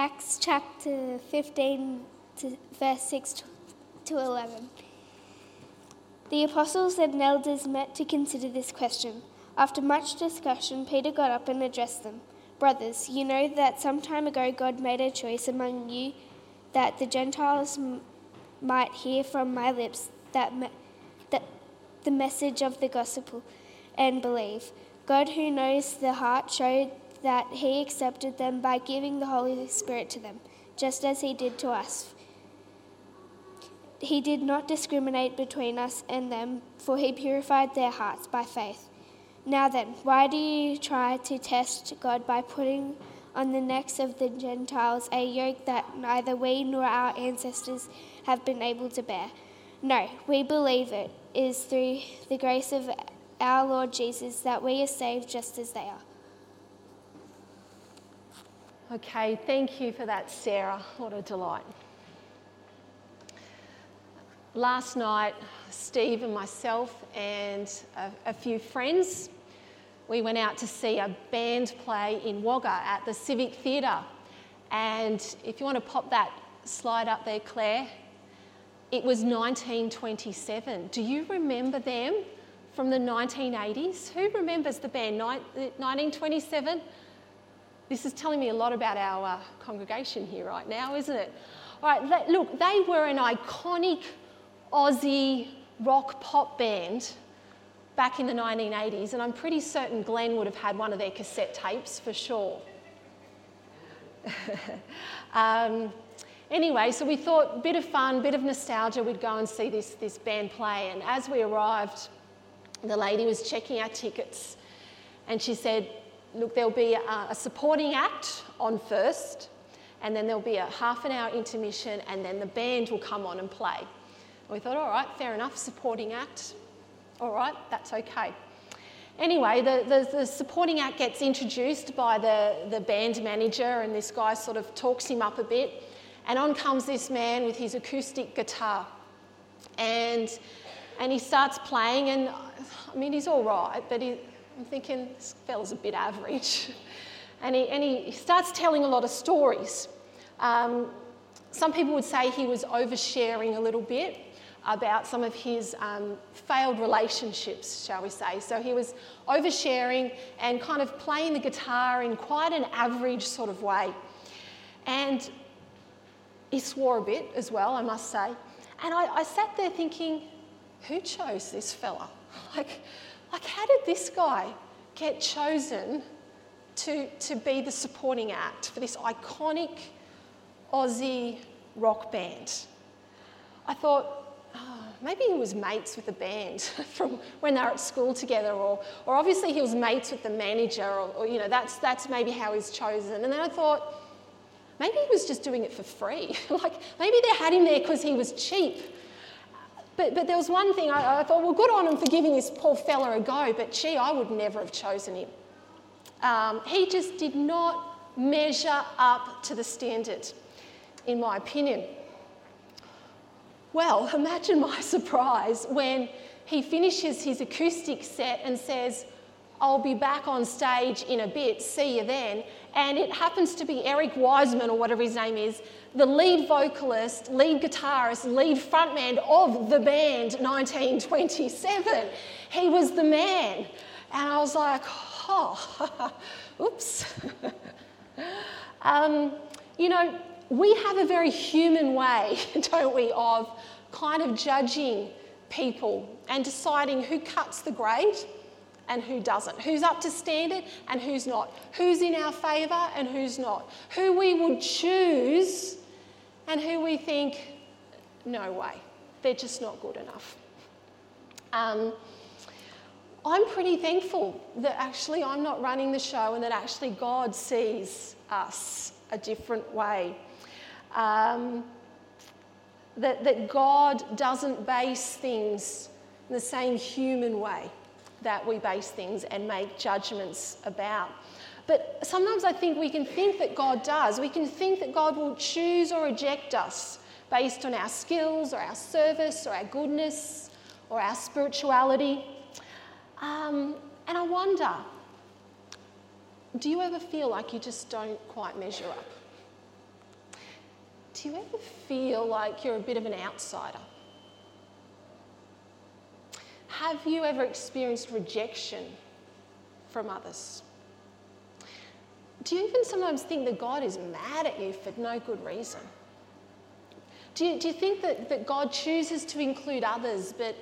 Acts chapter 15, to verse 6 to 11. The apostles and elders met to consider this question. After much discussion, Peter got up and addressed them. Brothers, you know that some time ago God made a choice among you that the Gentiles m- might hear from my lips that, me- that the message of the gospel and believe. God, who knows the heart, showed that He accepted them by giving the Holy Spirit to them, just as He did to us. He did not discriminate between us and them, for He purified their hearts by faith. Now then, why do you try to test God by putting on the necks of the Gentiles a yoke that neither we nor our ancestors have been able to bear? No, we believe it is through the grace of our Lord Jesus that we are saved just as they are. Okay, thank you for that, Sarah. What a delight. Last night, Steve and myself and a, a, few friends, we went out to see a band play in Wagga at the Civic Theatre. And if you want to pop that slide up there, Claire, it was 1927. Do you remember them from the 1980s? Who remembers the band 1927? This is telling me a lot about our uh, congregation here right now, isn't it? All right, look, they were an iconic Aussie rock pop band back in the 1980s, and I'm pretty certain Glenn would have had one of their cassette tapes for sure. um, anyway, so we thought, bit of fun, bit of nostalgia, we'd go and see this, this band play. And as we arrived, the lady was checking our tickets, and she said, Look, there'll be a, a supporting act on first, and then there'll be a half an hour intermission, and then the band will come on and play. And we thought, all right, fair enough, supporting act. All right, that's okay. Anyway, the, the, the, supporting act gets introduced by the, the band manager, and this guy sort of talks him up a bit. And on comes this man with his acoustic guitar. And, and he starts playing, and I mean, he's all right, but he, I'm thinking, this fella's a bit average. and he, and he starts telling a lot of stories. Um, some people would say he was oversharing a little bit about some of his um, failed relationships, shall we say. So he was oversharing and kind of playing the guitar in quite an average sort of way. And he swore a bit as well, I must say. And I, I sat there thinking, who chose this fella? Like, like, how did this guy get chosen to, to be the supporting act for this iconic Aussie rock band? I thought, oh, maybe he was mates with the band from when they were at school together, or, or obviously he was mates with the manager, or, or you know, that's, that's maybe how he's chosen. And then I thought, maybe he was just doing it for free. like, maybe they had him there because he was cheap but, but there was one thing I, I thought, well, good on him for giving this poor fella a go, but gee, I would never have chosen him. Um, he just did not measure up to the standard, in my opinion. Well, imagine my surprise when he finishes his acoustic set and says, I'll be back on stage in a bit, see you then. And it happens to be Eric Wiseman, or whatever his name is, the lead vocalist, lead guitarist, lead frontman of the band 1927. He was the man. And I was like, oh, oops. um, you know, we have a very human way, don't we, of kind of judging people and deciding who cuts the grade and who doesn't, who's up to standard and who's not, who's in our favour and who's not, who we would choose and who we think, no way, they're just not good enough. Um, I'm pretty thankful that actually I'm not running the show and that actually God sees us a different way. Um, that, that God doesn't base things in the same human way that we base things and make judgments about. But sometimes I think we can think that God does. We can think that God will choose or reject us based on our skills or our service or our goodness or our spirituality. Um, and I wonder do you ever feel like you just don't quite measure up? do you ever feel like you're a bit of an outsider? Have you ever experienced rejection from others? Do you even sometimes think that God is mad at you for no good reason? Do you, do you think that, that God chooses to include others, but,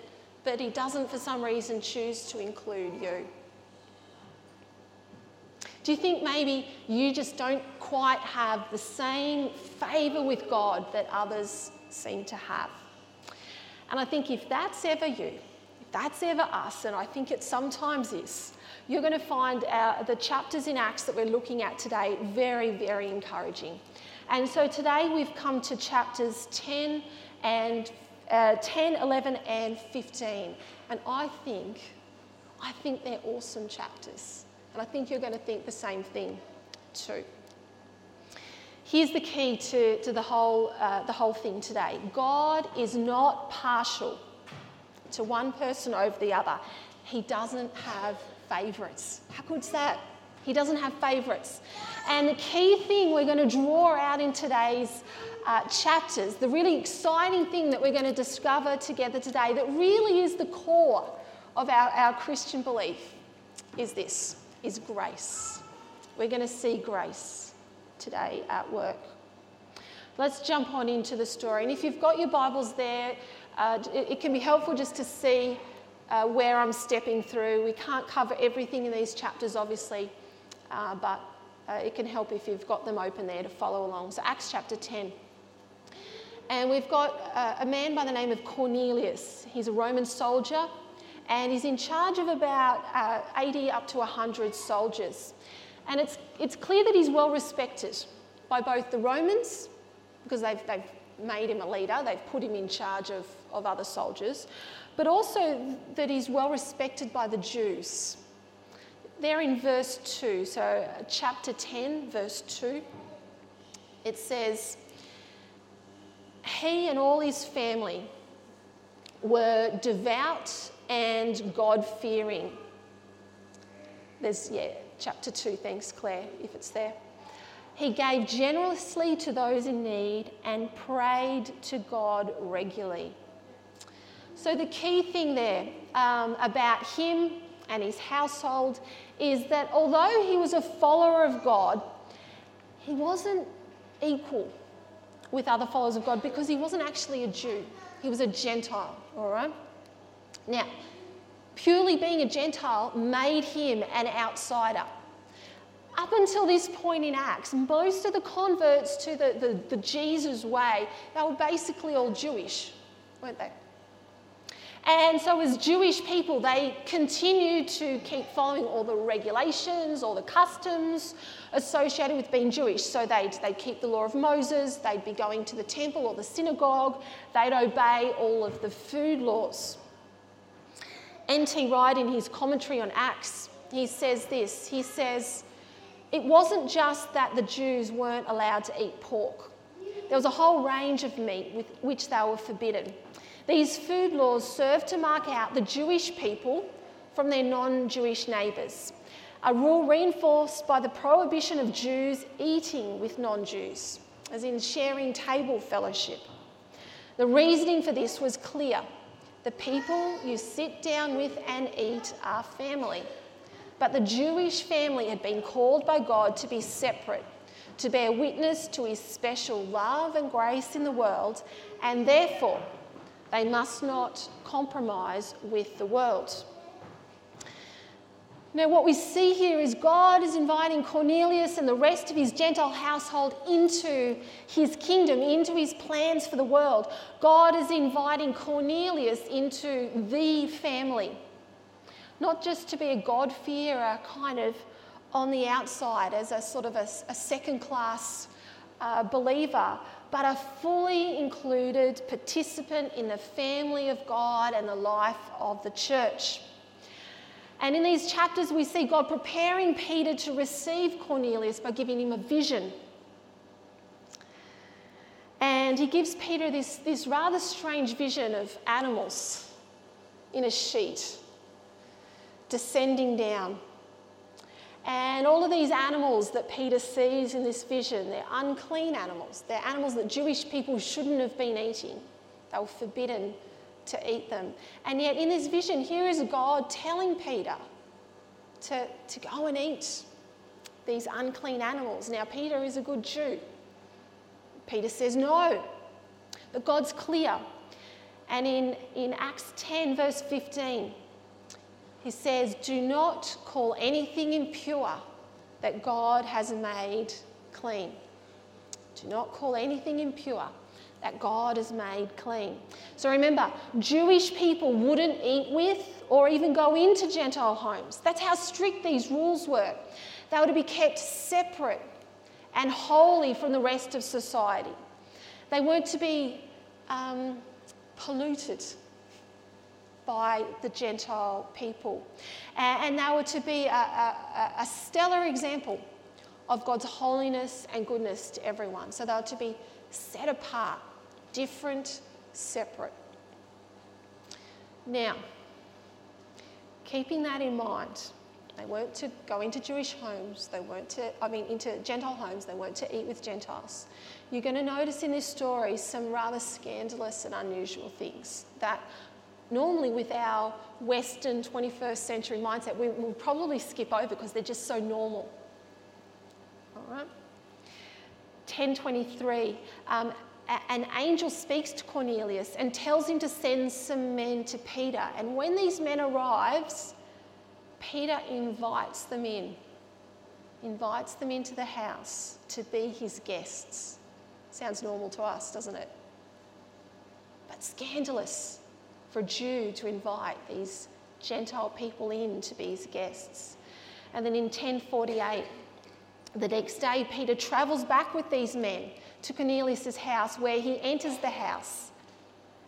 but He doesn't for some reason choose to include you? Do you think maybe you just don't quite have the same favour with God that others seem to have? And I think if that's ever you, that's ever us, and I think it sometimes is, you're going to find our, the chapters in Acts that we're looking at today very, very encouraging. And so today we've come to chapters 10 and uh, 10, 11, and 15. And I think, I think they're awesome chapters. And I think you're going to think the same thing too. Here's the key to, to the, whole, uh, the whole thing today God is not partial to one person over the other, He doesn't have favourites. How good's that? He doesn't have favourites. And the key thing we're going to draw out in today's uh, chapters, the really exciting thing that we're going to discover together today, that really is the core of our, our Christian belief, is this is grace. We're going to see grace today at work. Let's jump on into the story. And if you've got your Bibles there, uh, it, it, can be helpful just to see uh, where I'm stepping through. We can't cover everything in these chapters, obviously, uh, but uh, it can help if you've got them open there to follow along. So, Acts chapter 10. And we've got uh, a man by the name of Cornelius. He's a Roman soldier and he's in charge of about uh, 80 up to 100 soldiers. And it's, it's clear that he's well respected by both the Romans, because they've, they've made him a leader, they've put him in charge of, of other soldiers, but also that he's well respected by the Jews. There in verse 2, so chapter 10, verse 2, it says, He and all his family were devout and God fearing. There's, yeah, chapter 2, thanks Claire, if it's there. He gave generously to those in need and prayed to God regularly. So, the key thing there um, about him and his household is that although he was a follower of God, he wasn't equal with other followers of God because he wasn't actually a Jew. He was a Gentile, all right? Now, purely being a Gentile made him an outsider. Up until this point in Acts, most of the converts to the, the, the Jesus way, they were basically all Jewish, weren't they? And so, as Jewish people, they continued to keep following all the regulations, all the customs associated with being Jewish. So, they'd, they'd keep the law of Moses, they'd be going to the temple or the synagogue, they'd obey all of the food laws. N.T. Wright, in his commentary on Acts, he says this He says, It wasn't just that the Jews weren't allowed to eat pork, there was a whole range of meat with which they were forbidden. These food laws served to mark out the Jewish people from their non Jewish neighbours, a rule reinforced by the prohibition of Jews eating with non Jews, as in sharing table fellowship. The reasoning for this was clear. The people you sit down with and eat are family. But the Jewish family had been called by God to be separate, to bear witness to his special love and grace in the world, and therefore they must not compromise with the world. Now, what we see here is God is inviting Cornelius and the rest of his Gentile household into his kingdom, into his plans for the world. God is inviting Cornelius into the family, not just to be a God-fearer kind of on the outside as a sort of a, a second class uh, believer, but a fully included participant in the family of God and the life of the church. And in these chapters, we see God preparing Peter to receive Cornelius by giving him a vision. And he gives Peter this, this rather strange vision of animals in a sheet descending down. And all of these animals that Peter sees in this vision, they're unclean animals. They're animals that Jewish people shouldn't have been eating. They were forbidden to eat them. And yet, in this vision, here is God telling Peter to, to go and eat these unclean animals. Now, Peter is a good Jew. Peter says no. But God's clear. And in, in Acts 10, verse 15, he says, Do not call anything impure that God has made clean. Do not call anything impure that God has made clean. So remember, Jewish people wouldn't eat with or even go into Gentile homes. That's how strict these rules were. They were to be kept separate and holy from the rest of society. They weren't to be um, polluted by the Gentile people. And they were to be a, a, a stellar example of God's holiness and goodness to everyone. So they were to be set apart, different, separate. Now, keeping that in mind, they weren't to go into Jewish homes, they weren't to, I mean, into Gentile homes, they weren't to eat with Gentiles. You're going to notice in this story some rather scandalous and unusual things that normally with our Western 21st century mindset, we will probably skip over because they're just so normal. All right? 1023, um, an angel speaks to Cornelius and tells him to send some men to Peter. And when these men arrives, Peter invites them in, invites them into the house to be his guests. Sounds normal to us, doesn't it? But scandalous for a Jew to invite these Gentile people in to be his guests. And then in 1048, the next day, Peter travels back with these men to Cornelius' house where he enters the house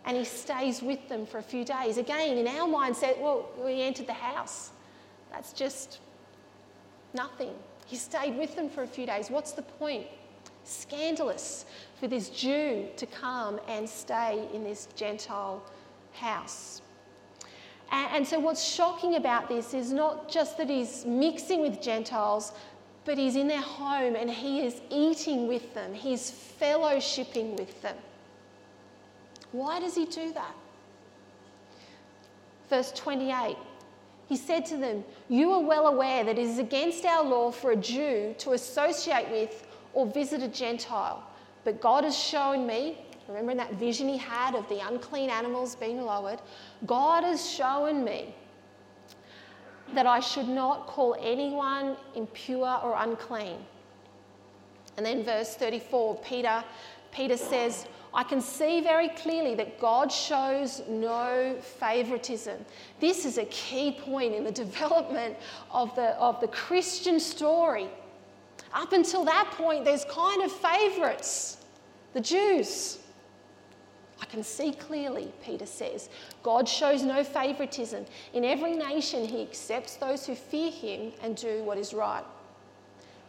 and he stays with them for a few days. Again, in our mindset, well, we entered the house. That's just nothing. He stayed with them for a few days. What's the point? Scandalous for this Jew to come and stay in this Gentile house. And, so, what's shocking about this is not just that he's mixing with Gentiles, but he's in their home and he is eating with them, he's fellowshipping with them. Why does he do that? Verse 28 He said to them, You are well aware that it is against our law for a Jew to associate with or visit a Gentile, but God has shown me Remember that vision he had of the unclean animals being lowered? God has shown me that I should not call anyone impure or unclean. And then verse 34, Peter, Peter says, I can see very clearly that God shows no favoritism. This is a key point in the development of the, of the Christian story. Up until that point, there's kind of favorites the Jews. I can see clearly, Peter says. God shows no favoritism. In every nation, he accepts those who fear him and do what is right.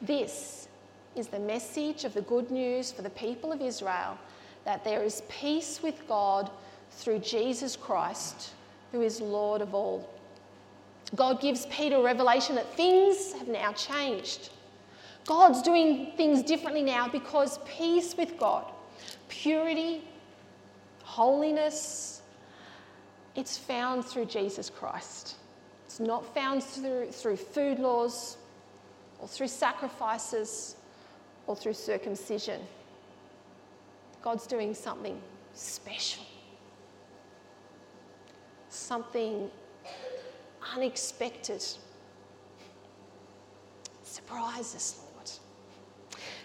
This is the message of the good news for the people of Israel that there is peace with God through Jesus Christ, who is Lord of all. God gives Peter revelation that things have now changed. God's doing things differently now because peace with God, purity, Holiness, it's found through Jesus Christ. It's not found through, through food laws or through sacrifices or through circumcision. God's doing something special, something unexpected. Surprise us, Lord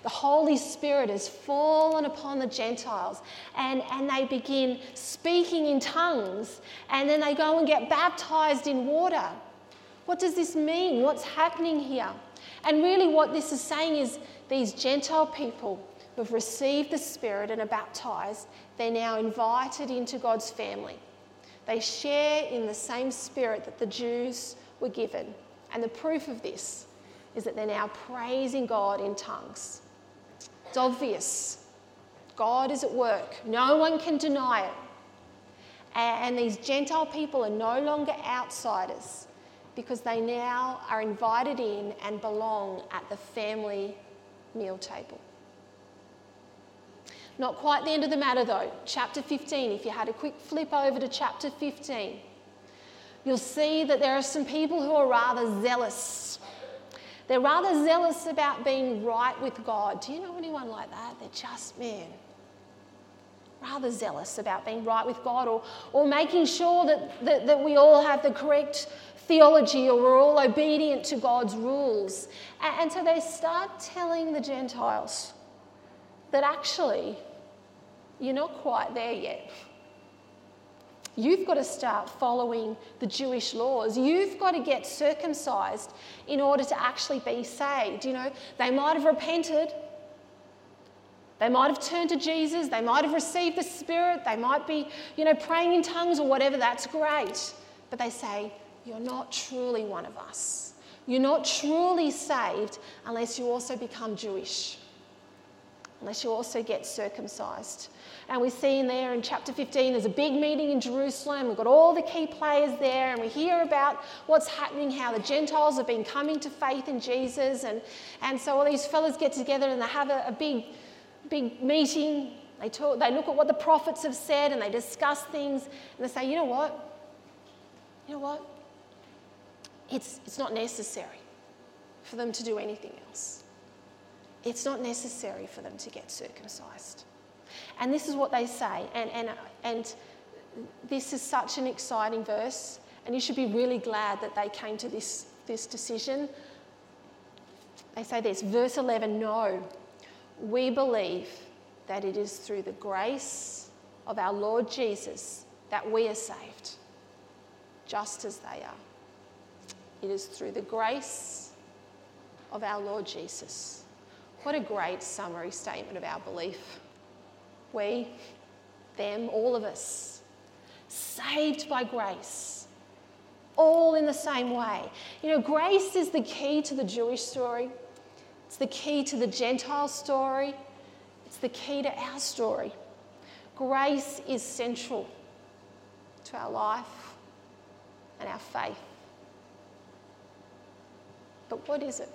the Holy Spirit has fallen upon the Gentiles and, and they begin speaking in tongues and then they go and get baptized in water. What does this mean? What's happening here? And really, what this is saying is these Gentile people who have received the Spirit and are baptized, they're now invited into God's family. They share in the same Spirit that the Jews were given. And the proof of this is that they're now praising God in tongues. It's obvious. God is at work. No one can deny it. And these Gentile people are no longer outsiders. because they now are invited in and belong at the family meal table. Not quite the end of the matter though. Chapter 15, if you had a quick flip over to chapter 15, you'll see that there are some people who are rather zealous. They're rather zealous about being right with God. Do you know anyone like that? They're just, men. rather zealous about being right with God or, or making sure that, that, that we all have the correct theology or we're all obedient to God's rules. And, and so they start telling the Gentiles that actually you're not quite there yet. You've got to start following the Jewish laws. You've got to get circumcised in order to actually be saved. You know, they might have repented. They might have turned to Jesus. They might have received the Spirit. They might be, you know, praying in tongues or whatever. That's great. But they say, You're not truly one of us. You're not truly saved unless you also become Jewish, unless you also get circumcised. And we see in there in chapter 15, there's a big meeting in Jerusalem. We've got all the key players there, and we hear about what's happening, how the Gentiles have been coming to faith in Jesus. And, and so all these fellas get together and they have a, a big, big meeting. They, talk, they look at what the prophets have said and they discuss things. And they say, you know what? You know what? It's, it's not necessary for them to do anything else. It's not necessary for them to get circumcised. And this is what they say. And, and, and this is such an exciting verse. And you should be really glad that they came to this, this decision. They say this, verse 11 No, we believe that it is through the grace of our Lord Jesus that we are saved, just as they are. It is through the grace of our Lord Jesus. What a great summary statement of our belief we, them, all of us, saved by grace, all in the same way. You know, grace is the key to the Jewish story, it's the key to the Gentile story, it's the key to our story. Grace is central to our life and our faith. But what is it?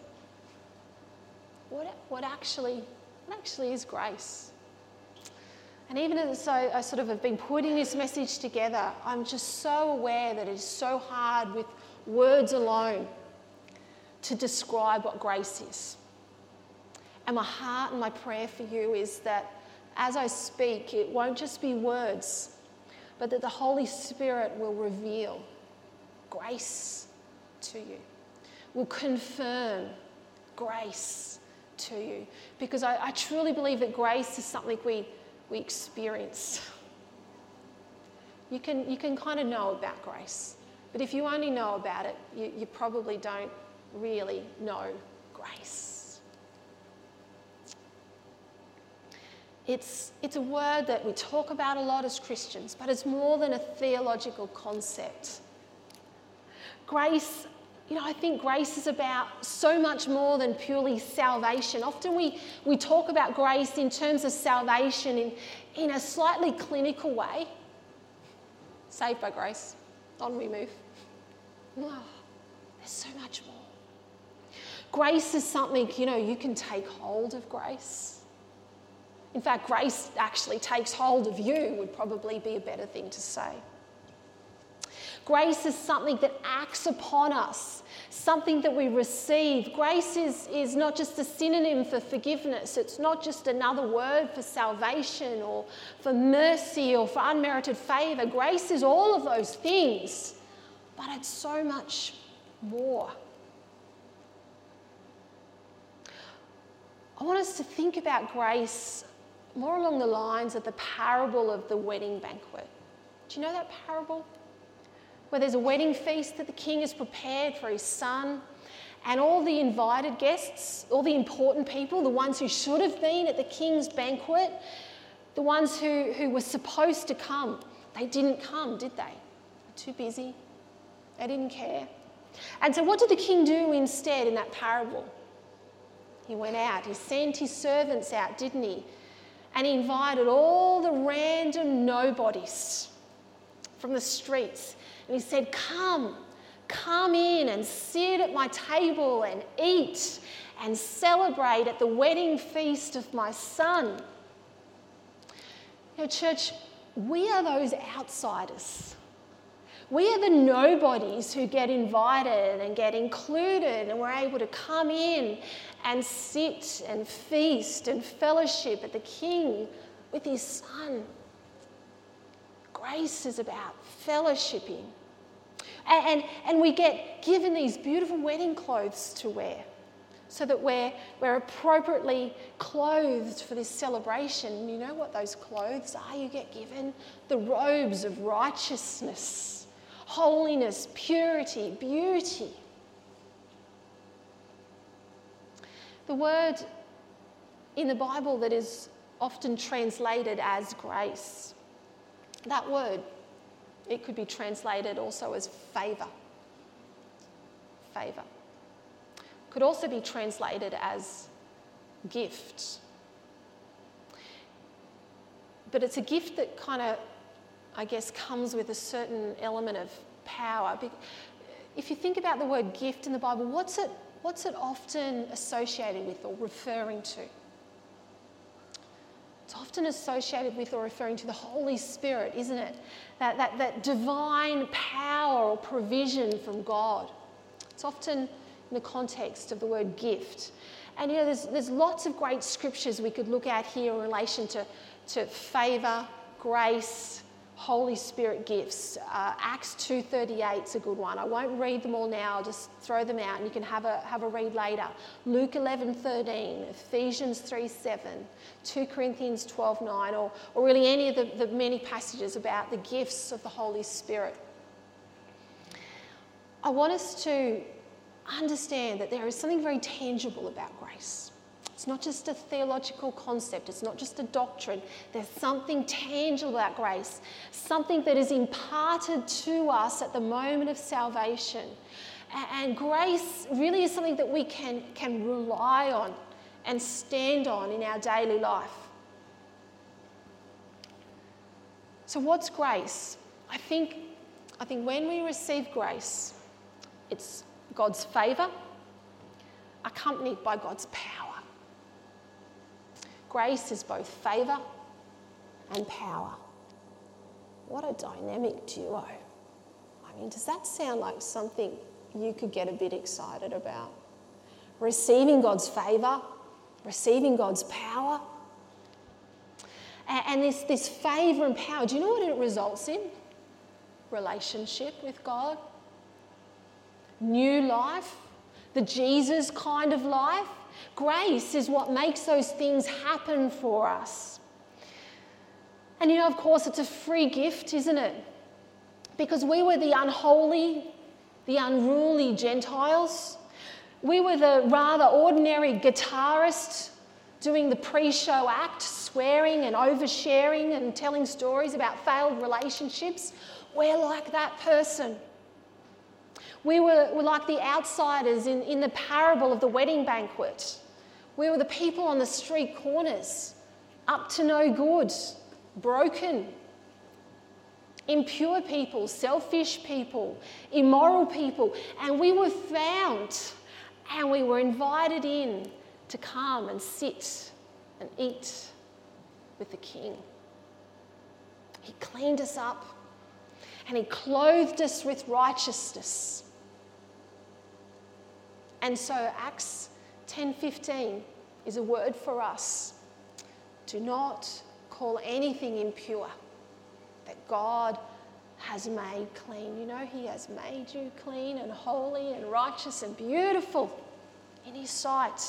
What, what, actually, what actually is grace? And even as I, I sort of have been putting this message together, I'm just so aware that it is so hard with words alone to describe what grace is. And my heart and my prayer for you is that as I speak, it won't just be words, but that the Holy Spirit will reveal grace to you, will confirm grace to you. Because I, I truly believe that grace is something we we experience. You can, you can kind of know about grace, but if you only know about it, you, you probably don't really know grace. It's, it's a word that we talk about a lot as Christians, but it's more than a theological concept. Grace you know, I think grace is about so much more than purely salvation. Often we, we talk about grace in terms of salvation in, in a slightly clinical way. Saved by grace, on we move. No, there's so much more. Grace is something, you know, you can take hold of grace. In fact, grace actually takes hold of you, would probably be a better thing to say. Grace is something that acts upon us, something that we receive. Grace is, is not just a synonym for forgiveness, it's not just another word for salvation or for mercy or for unmerited favour. Grace is all of those things, but it's so much more. I want us to think about grace more along the lines of the parable of the wedding banquet. Do you know that parable? Where there's a wedding feast that the king has prepared for his son. And all the invited guests, all the important people, the ones who should have been at the king's banquet, the ones who, who were supposed to come, they didn't come, did they? Too busy. They didn't care. And so, what did the king do instead in that parable? He went out, he sent his servants out, didn't he? And he invited all the random nobodies from the streets and he said, Come, come in and sit at my table and eat and celebrate at the wedding feast of my son. Know, church, we are those outsiders. We are the nobodies who get invited and get included, and we're able to come in and sit and feast and fellowship at the King with his Son. Grace is about fellowshipping. And, and, and we get given these beautiful wedding clothes to wear so that we're, we're appropriately clothed for this celebration. You know what those clothes are? You get given the robes of righteousness, holiness, purity, beauty. The word in the Bible that is often translated as grace, that word, it could be translated also as favour. Favour could also be translated as gift. But it's a gift that kind of, I guess, comes with a certain element of power. If you think about the word gift in the Bible, what's it, what's it often associated with or referring to? It's often associated with or referring to the Holy Spirit, isn't it? That, that, that divine power or provision from God. It's often in the context of the word gift. And you know, there's, there's lots of great scriptures we could look at here in relation to, to favour, grace, Holy Spirit gifts. Uh, Acts 2.38 is a good one. I won't read them all now, I'll just throw them out and you can have a, have a read later. Luke 11.13, Ephesians 3.7, 2 Corinthians 12.9, or, or really any of the, the many passages about the gifts of the Holy Spirit. I want us to understand that there is something very tangible about grace. It's not just a theological concept, it's not just a doctrine. There's something tangible about grace, something that is imparted to us at the moment of salvation. And grace really is something that we can, can rely on and stand on in our daily life. So, what's grace? I think, I think when we receive grace, it's God's favour, accompanied by God's power. Grace is both favour and power. What a dynamic duo. I mean, does that sound like something you could get a bit excited about? Receiving God's favour, receiving God's power. And this, this favour and power, do you know what it results in? Relationship with God new life, the Jesus kind of life. Grace is what makes those things happen for us. And you know, of course, it's a free gift, isn't it? Because we were the unholy, the unruly Gentiles. We were the rather ordinary guitarist doing the pre show act, swearing and oversharing and telling stories about failed relationships. We're like that person. We were, were like the outsiders in, in the parable of the wedding banquet. We were the people on the street corners, up to no good, broken, impure people, selfish people, immoral people. And we were found and we were invited in to come and sit and eat with the King. He cleaned us up and He clothed us with righteousness. And so Acts 10:15 is a word for us. Do not call anything impure that God has made clean. You know, He has made you clean and holy and righteous and beautiful in His sight.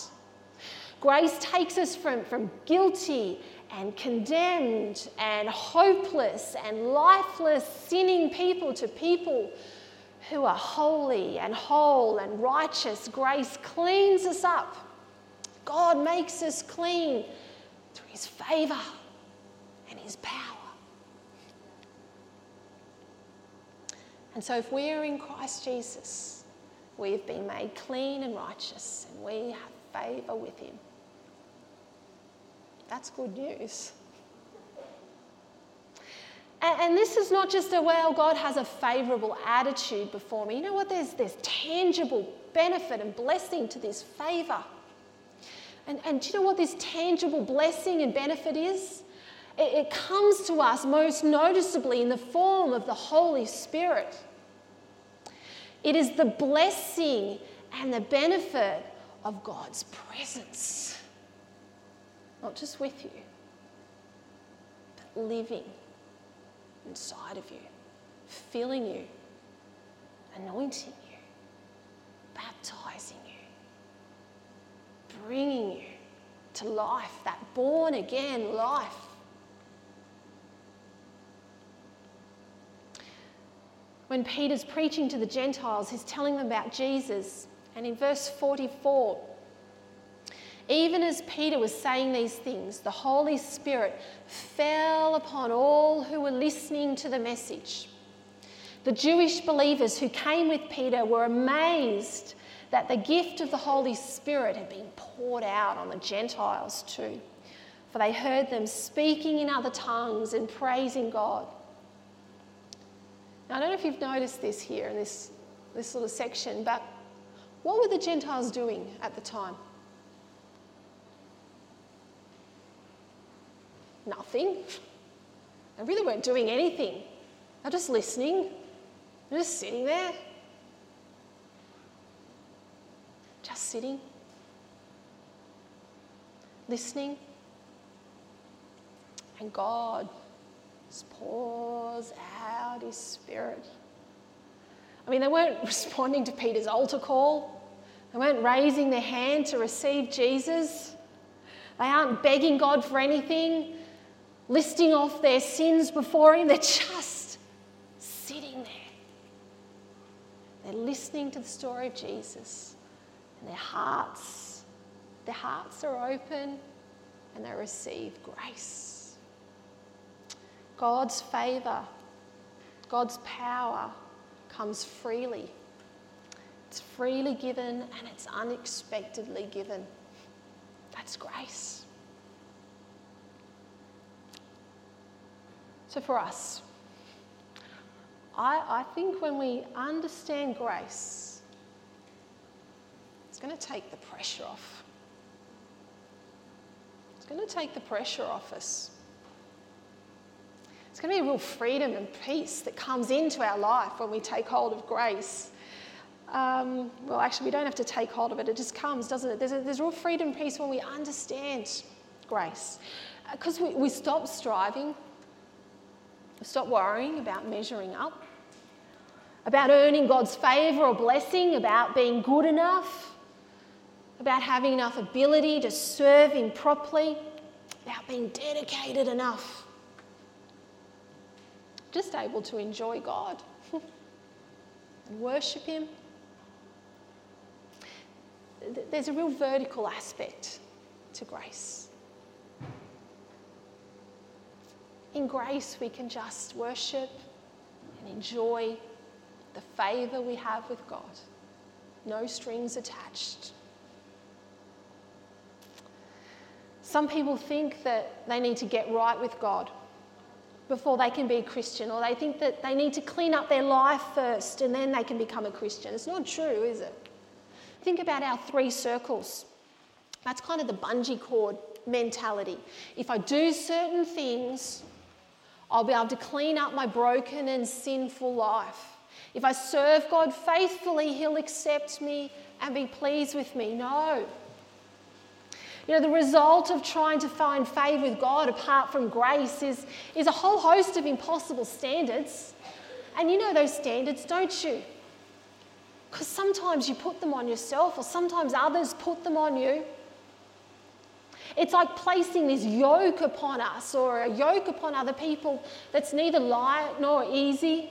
Grace takes us from, from guilty and condemned and hopeless and lifeless, sinning people to people who are holy and whole and righteous. Grace cleans us up. God makes us clean through his favour and his power. And so, if we are in Christ Jesus, we have been made clean and righteous, and we have favour with him. That's good news. And, and this is not just a, well, God has a favourable attitude before me. You know what? There's, there's tangible benefit and blessing to this favour. And, and do you know what this tangible blessing and benefit is? It, it comes to us most noticeably in the form of the Holy Spirit. It is the blessing and the benefit of God's presence, not just with you, but living inside of you, filling you, anointing you, baptizing you, bringing you to life, that born again life. When Peter's preaching to the Gentiles, he's telling them about Jesus. And in verse 44, even as Peter was saying these things, the Holy Spirit fell upon all who were listening to the message. The Jewish believers who came with Peter were amazed that the gift of the Holy Spirit had been poured out on the Gentiles too, for they heard them speaking in other tongues and praising God. Now, I don't know if you've noticed this here in this, this little section, but what were the Gentiles doing at the time? Nothing. They really weren't doing anything. They're just listening. They're just sitting there. Just sitting. Listening. And God pours out His Spirit. I mean, they weren't responding to Peter's altar call. They weren't raising their hand to receive Jesus. They aren't begging God for anything listing off their sins before Him. They're just sitting there. They're listening to the story of Jesus, and their hearts, their hearts are open, and they receive grace. God's favour, God's power comes freely. It's freely given and it's unexpectedly given. That's grace. So, for us, I, I think when we understand grace, it's going to take the pressure off. It's going to take the pressure off us. It's going to be a real freedom and peace that comes into our life when we take hold of grace. Um, well, actually, we don't have to take hold of it, it just comes, doesn't it? There's, a, there's real freedom and peace when we understand grace. Because uh, we, we stop striving, Stop worrying about measuring up, about earning God's favour or blessing, about being good enough, about having enough ability to serve Him properly, about being dedicated enough. Just able to enjoy God and worship Him. There's a real vertical aspect to grace. In grace, we can just worship and enjoy the favour we have with God. No strings attached. Some people think that they need to get right with God before they can be a Christian, or they think that they need to clean up their life first and then they can become a Christian. It's not true, is it? Think about our three circles. That's kind of the bungee cord mentality. If I do certain things, I'll be able to clean up my broken and sinful life. If I serve God faithfully, He'll accept me and be pleased with me. No. You know, the result of trying to find favour with God apart from grace is, is a whole host of impossible standards. And you know those standards, don't you? Because sometimes you put them on yourself, or sometimes others put them on you. It's like placing this yoke upon us or a yoke upon other people that's neither light nor easy.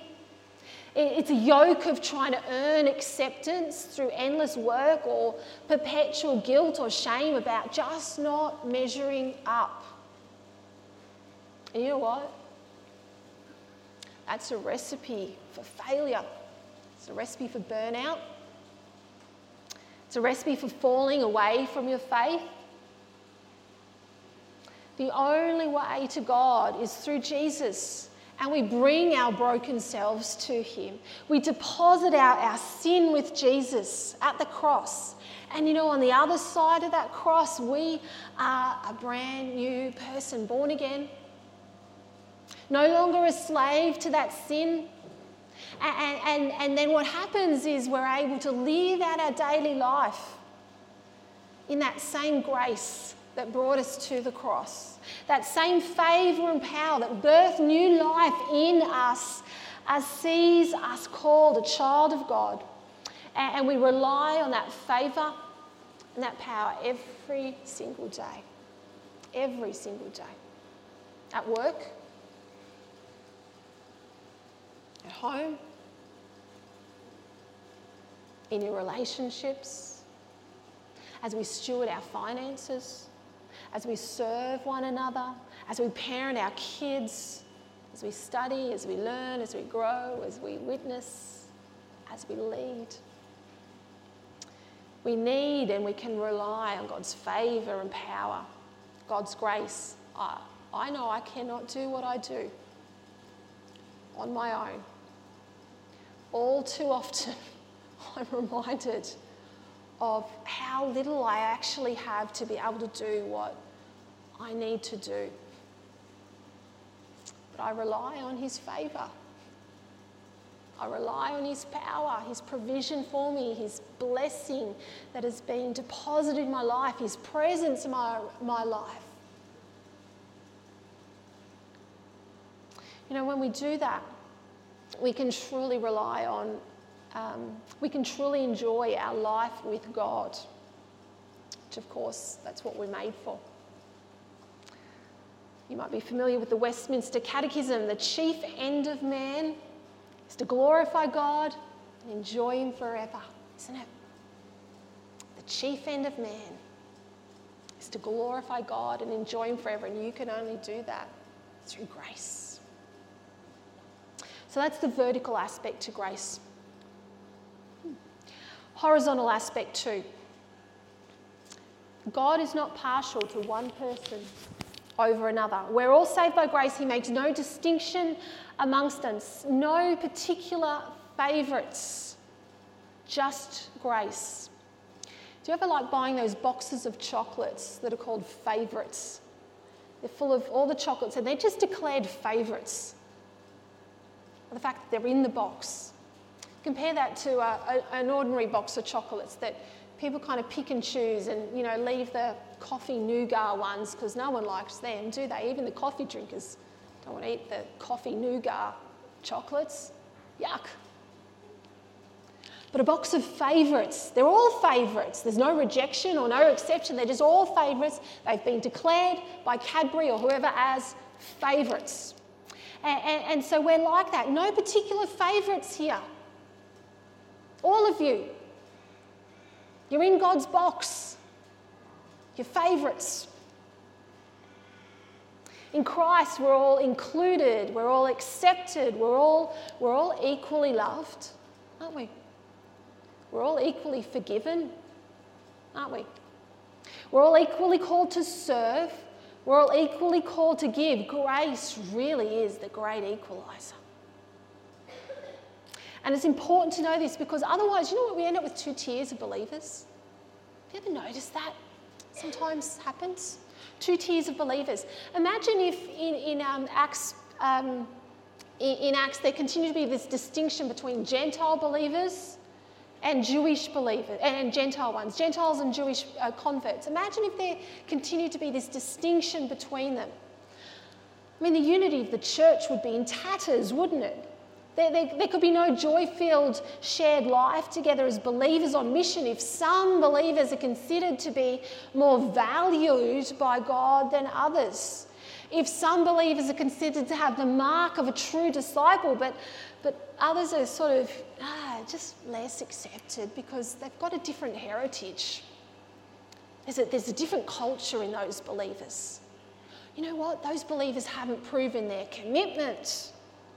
It's a yoke of trying to earn acceptance through endless work or perpetual guilt or shame about just not measuring up. And you know what? That's a recipe for failure. It's a recipe for burnout. It's a recipe for falling away from your faith. The only way to God is through Jesus and we bring our broken selves to Him. We deposit our, our sin with Jesus at the cross. And you know, on the other side of that cross, we are a brand new person, born again. No longer a slave to that sin. And, and, and then what happens is we're able to live out our daily life in that same grace that brought us to the cross. That same favour and power that birthed new life in us as sees us called a child of God. And we rely on that favour and that power every single day. Every single day. At work, at home, in your relationships, as we steward our finances, as we serve one another, as we parent our kids, as we study, as we learn, as we grow, as we witness, as we lead. We need and we can rely on God's favour and power, God's grace. I, I know I cannot do what I do on my own. All too often, I'm reminded of how little I actually have to be able to do what I need to do. But I rely on His favour. I rely on His power, His provision for me, His blessing that has been deposited in my life, His presence in my, my life. You know, when we do that, we can truly rely on um, we can truly enjoy our life with God, which, of course, that's what we're made for. You might be familiar with the Westminster Catechism. The chief end of man is to glorify God and enjoy Him forever, isn't it? The chief end of man is to glorify God and enjoy Him forever, and you can only do that through grace. So that's the vertical aspect to grace horizontal aspect too. God is not partial to one person over another. We're all saved by grace. He makes no distinction amongst us, no particular favourites, just grace. Do you ever like buying those boxes of chocolates that are called favourites? They're full of all the chocolates and they're just declared favourites. The fact that they're in the box. Compare that to a, a, an ordinary box of chocolates that people kind of pick and choose and you know leave the coffee nougat ones because no one likes them, do they? Even the coffee drinkers don't want to eat the coffee nougat chocolates. Yuck. But a box of favourites, they're all favourites. There's no rejection or no exception. They're just all favourites. They've been declared by Cadbury or whoever as favourites. And, and, and so we're like that. No particular favourites here. All of you. You're in God's box. You're favourites. In Christ, we're all included, we're all accepted, we're all, we're all equally loved, aren't we? We're all equally forgiven, aren't we? We're all equally called to serve, we're all equally called to give. Grace really is the great equaliser. And it's important to know this because otherwise, you know what? We end up with two tiers of believers. Have you ever noticed that? Sometimes happens. Two tiers of believers. Imagine if in, in um, Acts. Um, in, Acts, there continued to be this distinction between Gentile believers and Jewish believers and Gentile ones, Gentiles and Jewish uh, converts. Imagine if there continued to be this distinction between them. I mean, the unity of the church would be in tatters, wouldn't it? There, there, there could be no joy filled shared life together as believers on mission if some believers are considered to be more valued by God than others. If some believers are considered to have the mark of a true disciple, but, but others are sort of ah, just less accepted because they've got a different heritage. There's a, there's a different culture in those believers. You know what? Those believers haven't proven their commitment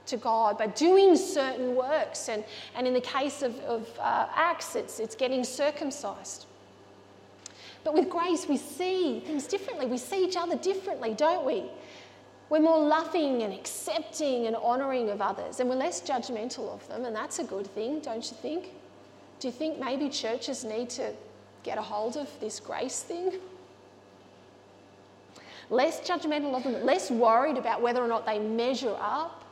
to God by doing certain works. And, and in the case of, of uh, Acts, it's, it's getting circumcised. But with grace, we see things differently. We see each other differently, don't we? We're more loving and accepting and honouring of others, and we're less judgmental of them, and that's a good thing, don't you think? Do you think maybe churches need to get a hold of this grace thing? Less judgmental of them, less worried about whether or not they measure up.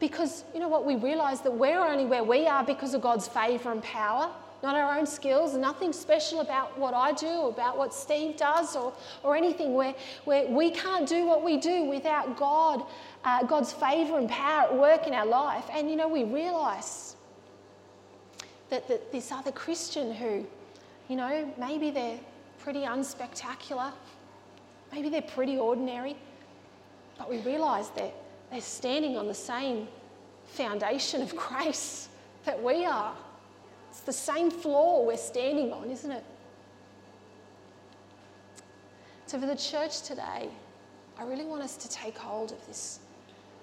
Because you know what? We realise that we're only where we are because of God's favour and power not our own skills, nothing special about what I do, about what Steve does, or, or anything where, where we can't do what we do without God, uh, God's favour and power at work in our life. And you know, we realise that, that this other Christian who, you know, maybe they're pretty unspectacular, maybe they're pretty ordinary, but we realise that they're standing on the same foundation of grace that we are. It's the same floor we're standing on, isn't it? So, for the church today, I really want us to take hold of this,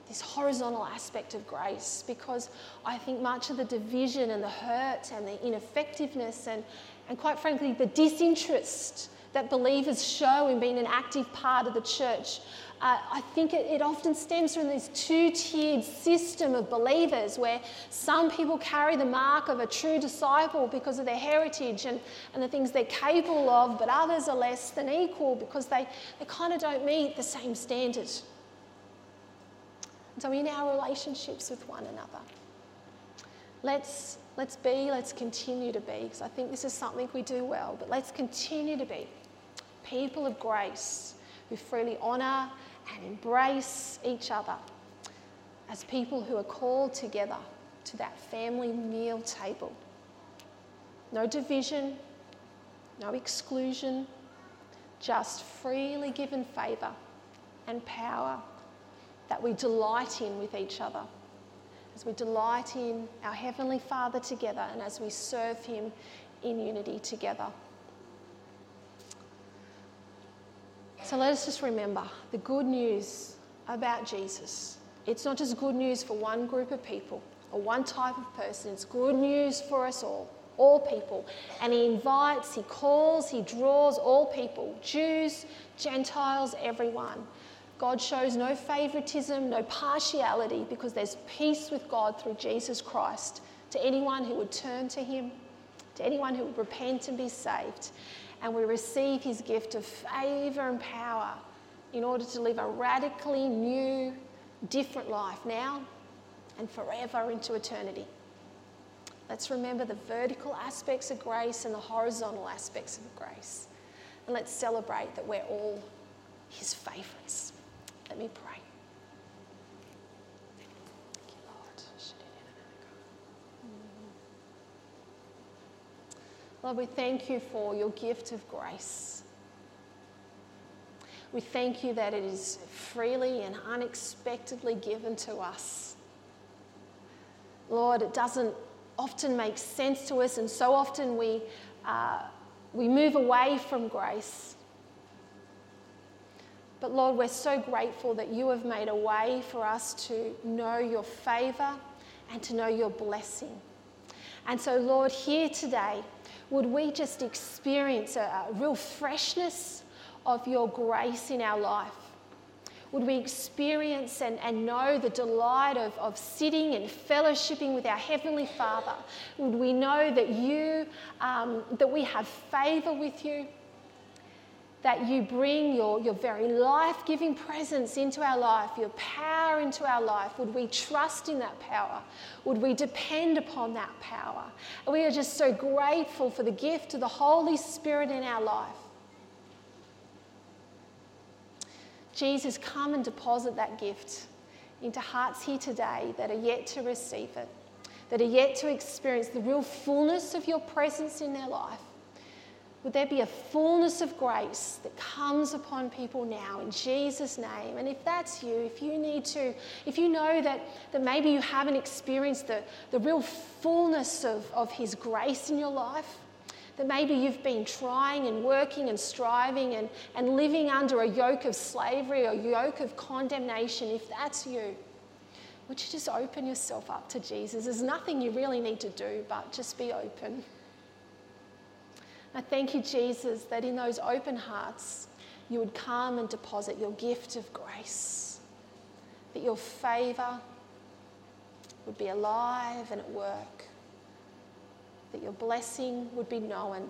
this horizontal aspect of grace because I think much of the division and the hurt and the ineffectiveness and, and quite frankly, the disinterest that believers show in being an active part of the church uh, I think it, it often stems from this two tiered system of believers where some people carry the mark of a true disciple because of their heritage and, and the things they're capable of, but others are less than equal because they, they kind of don't meet the same standard. And so, in our relationships with one another, let's, let's be, let's continue to be, because I think this is something we do well, but let's continue to be people of grace who freely honour and embrace each other as people who are called together to that family meal table. No division, no exclusion, just freely given favour and power that we delight in with each other, as we delight in our Heavenly Father together and as we serve Him in unity together. So let us just remember the good news about Jesus. It's not just good news for one group of people or one type of person, it's good news for us all, all people. And He invites, He calls, He draws all people Jews, Gentiles, everyone. God shows no favoritism, no partiality, because there's peace with God through Jesus Christ to anyone who would turn to Him, to anyone who would repent and be saved and we receive his gift of favour and power in order to live a radically new, different life now and forever into eternity. Let's remember the vertical aspects of grace and the horizontal aspects of grace. And let's celebrate that we're all his favourites. Let me pray. Lord, we thank you for your gift of grace. We thank you that it is freely and unexpectedly given to us. Lord, it doesn't often make sense to us, and so often we, uh, we move away from grace. But Lord, we're so grateful that you have made a way for us to know your favour and to know your blessing. And so, Lord, here today, would we just experience a, a real freshness of your grace in our life? Would we experience and, and know the delight of, of sitting and fellowshipping with our Heavenly Father? Would we know that you, um, that we have favour with you? That you bring your, your very life giving presence into our life, your power into our life. Would we trust in that power? Would we depend upon that power? We are just so grateful for the gift of the Holy Spirit in our life. Jesus, come and deposit that gift into hearts here today that are yet to receive it, that are yet to experience the real fullness of your presence in their life. Would there be a fullness of grace that comes upon people now in Jesus' name? And if that's you, if you need to, if you know that, that maybe you haven't experienced the, the real fullness of, of His grace in your life, that maybe you've been trying and working and striving and, and living under a yoke of slavery or yoke of condemnation, if that's you, would you just open yourself up to Jesus? There's nothing you really need to do, but just be open. I thank you, Jesus, that in those open hearts, you would come and deposit your gift of grace. that your favour would be alive and at work, that your blessing would be known,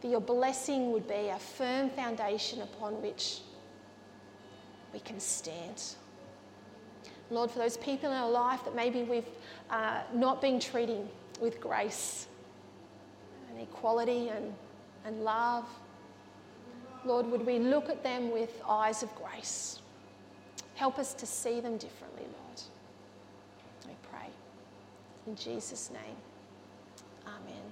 that your blessing would be a firm foundation upon which we can stand. Lord, for those people in our life that maybe we've uh, not been treating with grace equality and, and love, Lord, would we look at them with eyes of grace? Help us to see them differently, Lord. We pray. In Jesus' name, amen.